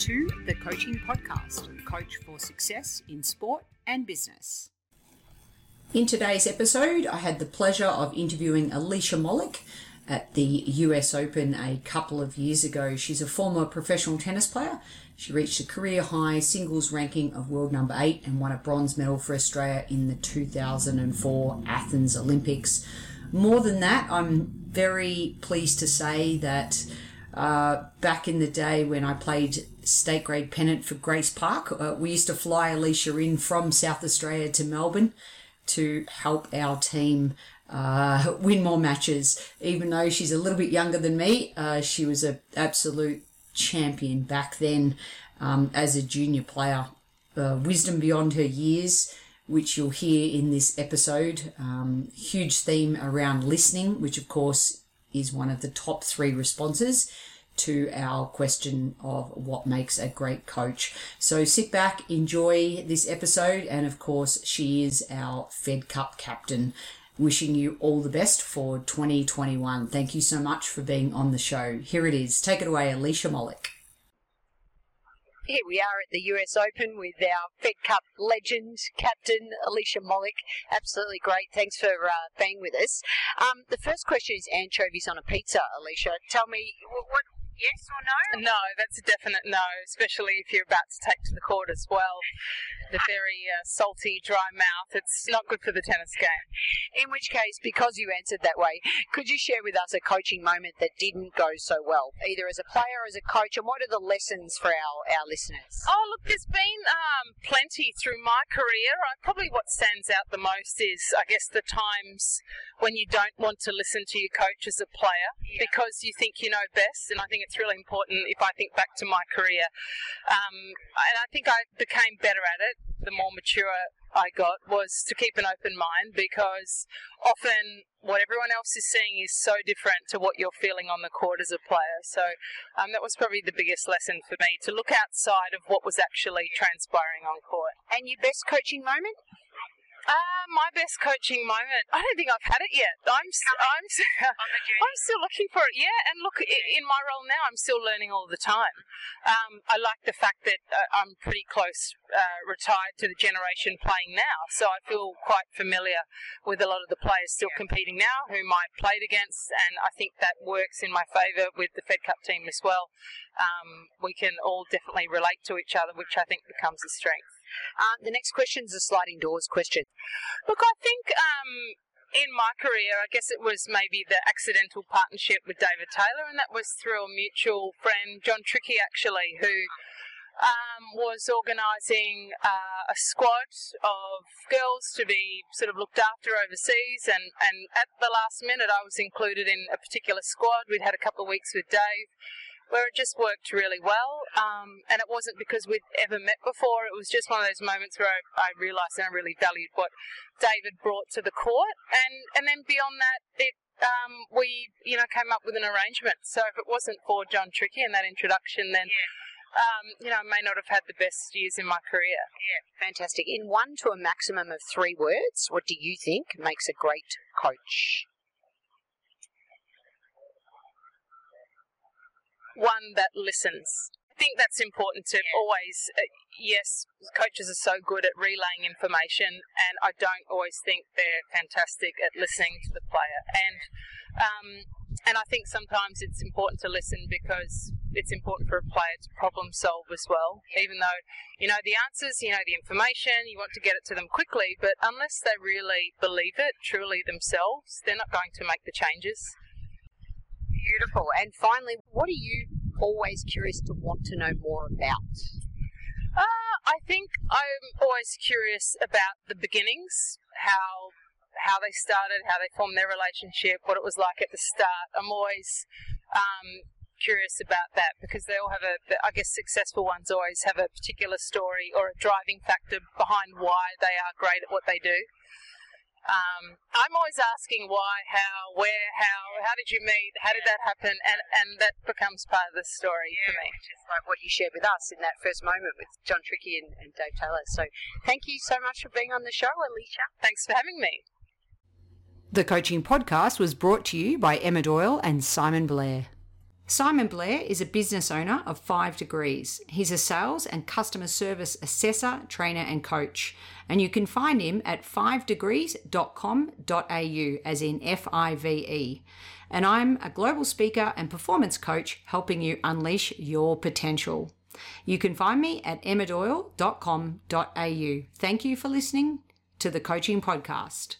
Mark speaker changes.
Speaker 1: to the Coaching Podcast, Coach for Success in Sport and Business. In today's episode, I had the pleasure of interviewing Alicia Molik at the US Open a couple of years ago. She's a former professional tennis player. She reached a career high singles ranking of world number eight and won a bronze medal for Australia in the 2004 Athens Olympics. More than that, I'm very pleased to say that uh, back in the day when I played state grade pennant for Grace Park, uh, we used to fly Alicia in from South Australia to Melbourne to help our team uh, win more matches. Even though she's a little bit younger than me, uh, she was an absolute champion back then um, as a junior player. Uh, wisdom beyond her years, which you'll hear in this episode. Um, huge theme around listening, which of course is one of the top three responses to our question of what makes a great coach. So sit back, enjoy this episode, and of course, she is our Fed Cup captain. Wishing you all the best for 2021. Thank you so much for being on the show. Here it is. Take it away, Alicia Molik.
Speaker 2: Here we are at the US Open with our Fed Cup legend, captain Alicia Molik. Absolutely great. Thanks for uh, being with us. Um, the first question is anchovies on a pizza, Alicia. Tell me, what yes or no?
Speaker 3: No, that's a definite no, especially if you're about to take to the court as well. The very uh, salty, dry mouth, it's not good for the tennis game.
Speaker 2: In which case, because you answered that way, could you share with us a coaching moment that didn't go so well, either as a player or as a coach, and what are the lessons for our, our listeners?
Speaker 3: Oh, look, there's been um, plenty through my career. I, probably what stands out the most is, I guess, the times when you don't want to listen to your coach as a player yeah. because you think you know best, and I think it's really important if I think back to my career. Um, and I think I became better at it the more mature I got was to keep an open mind because often what everyone else is seeing is so different to what you're feeling on the court as a player. So um, that was probably the biggest lesson for me to look outside of what was actually transpiring on court.
Speaker 2: And your best coaching moment?
Speaker 3: Uh, my best coaching moment. I don't think I've had it yet. I'm I'm I'm still looking for it. Yeah, and look, in my role now, I'm still learning all the time. Um, I like the fact that uh, I'm pretty close uh, retired to the generation playing now, so I feel quite familiar with a lot of the players still competing now, whom I played against, and I think that works in my favour with the Fed Cup team as well. Um, we can all definitely relate to each other, which I think becomes a strength.
Speaker 2: Uh, the next question is a sliding doors question.
Speaker 3: Look, I think um, in my career, I guess it was maybe the accidental partnership with David Taylor, and that was through a mutual friend, John Trickey, actually, who um, was organising uh, a squad of girls to be sort of looked after overseas, and, and at the last minute, I was included in a particular squad. We'd had a couple of weeks with Dave where it just worked really well. Um, and it wasn't because we'd ever met before. It was just one of those moments where I, I realised and I really valued what David brought to the court. And, and then beyond that, it um, we, you know, came up with an arrangement. So if it wasn't for John Trickey and that introduction, then yeah. Um, you know, I may not have had the best years in my career.
Speaker 2: Yeah, fantastic. In one to a maximum of three words, what do you think makes a great coach?
Speaker 3: One that listens. I think that's important to yeah. always. Uh, yes, coaches are so good at relaying information, and I don't always think they're fantastic at listening to the player. And um, and I think sometimes it's important to listen because it's important for a player to problem solve as well. Even though you know the answers, you know the information, you want to get it to them quickly, but unless they really believe it truly themselves, they're not going to make the changes.
Speaker 2: Beautiful. And finally, what are you always curious to want to know more about?
Speaker 3: Uh, I think I'm always curious about the beginnings, how how they started, how they formed their relationship, what it was like at the start. I'm always um, curious about that because they all have a, I guess, successful ones always have a particular story or a driving factor behind why they are great at what they do. Um, I'm always asking why, how, where, how, how did you meet, how did that happen, and, and that becomes part of the story
Speaker 2: yeah,
Speaker 3: for me.
Speaker 2: Which is like what you shared with us in that first moment with John Trickey and, and Dave Taylor. So thank you so much for being on the show, Alicia.
Speaker 3: Thanks for having me.
Speaker 1: The Coaching Podcast was brought to you by Emma Doyle and Simon Blair. Simon Blair is a business owner of Five Degrees. He's a sales and customer service assessor, trainer, and coach. And you can find him at fivedegrees.com.au, as in F I V E. And I'm a global speaker and performance coach helping you unleash your potential. You can find me at emmadoyle.com.au. Thank you for listening to the Coaching Podcast.